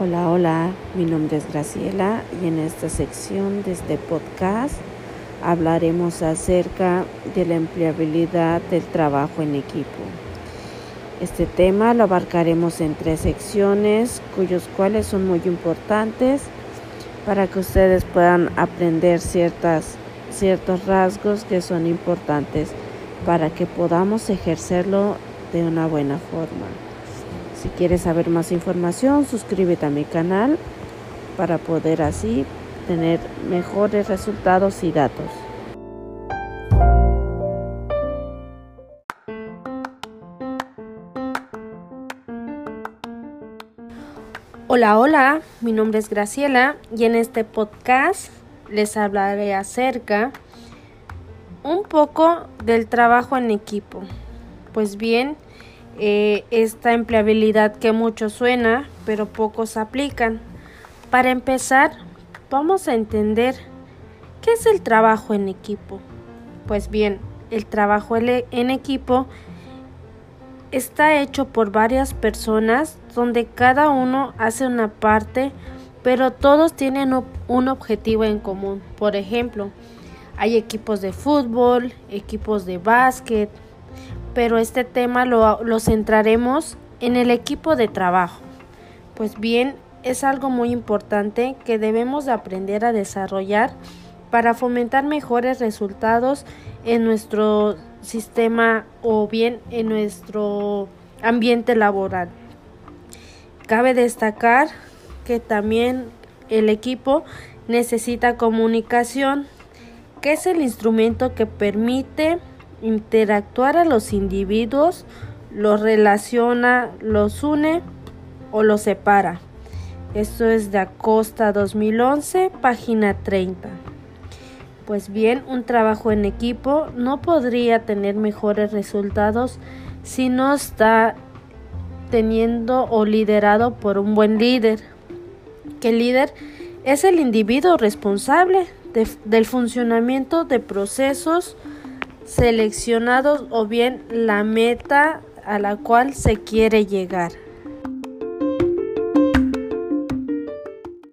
Hola, hola, mi nombre es Graciela y en esta sección de este podcast hablaremos acerca de la empleabilidad del trabajo en equipo. Este tema lo abarcaremos en tres secciones, cuyos cuales son muy importantes para que ustedes puedan aprender ciertas, ciertos rasgos que son importantes para que podamos ejercerlo de una buena forma. Si quieres saber más información, suscríbete a mi canal para poder así tener mejores resultados y datos. Hola, hola, mi nombre es Graciela y en este podcast les hablaré acerca un poco del trabajo en equipo. Pues bien, eh, esta empleabilidad que mucho suena, pero pocos aplican. Para empezar, vamos a entender qué es el trabajo en equipo. Pues bien, el trabajo en equipo está hecho por varias personas donde cada uno hace una parte, pero todos tienen un objetivo en común. Por ejemplo, hay equipos de fútbol, equipos de básquet, pero este tema lo, centraremos en el equipo de trabajo. Pues bien, es algo muy importante que debemos de aprender a desarrollar para fomentar mejores resultados en nuestro sistema o bien en nuestro ambiente laboral. Cabe destacar que también el equipo necesita comunicación, que es el instrumento que permite interactuar a los individuos, los relaciona, los une o los separa. Esto es de Acosta 2011, página 30. Pues bien, un trabajo en equipo no podría tener mejores resultados si no está teniendo o liderado por un buen líder. Que el líder es el individuo responsable del funcionamiento de procesos, seleccionados o bien la meta a la cual se quiere llegar.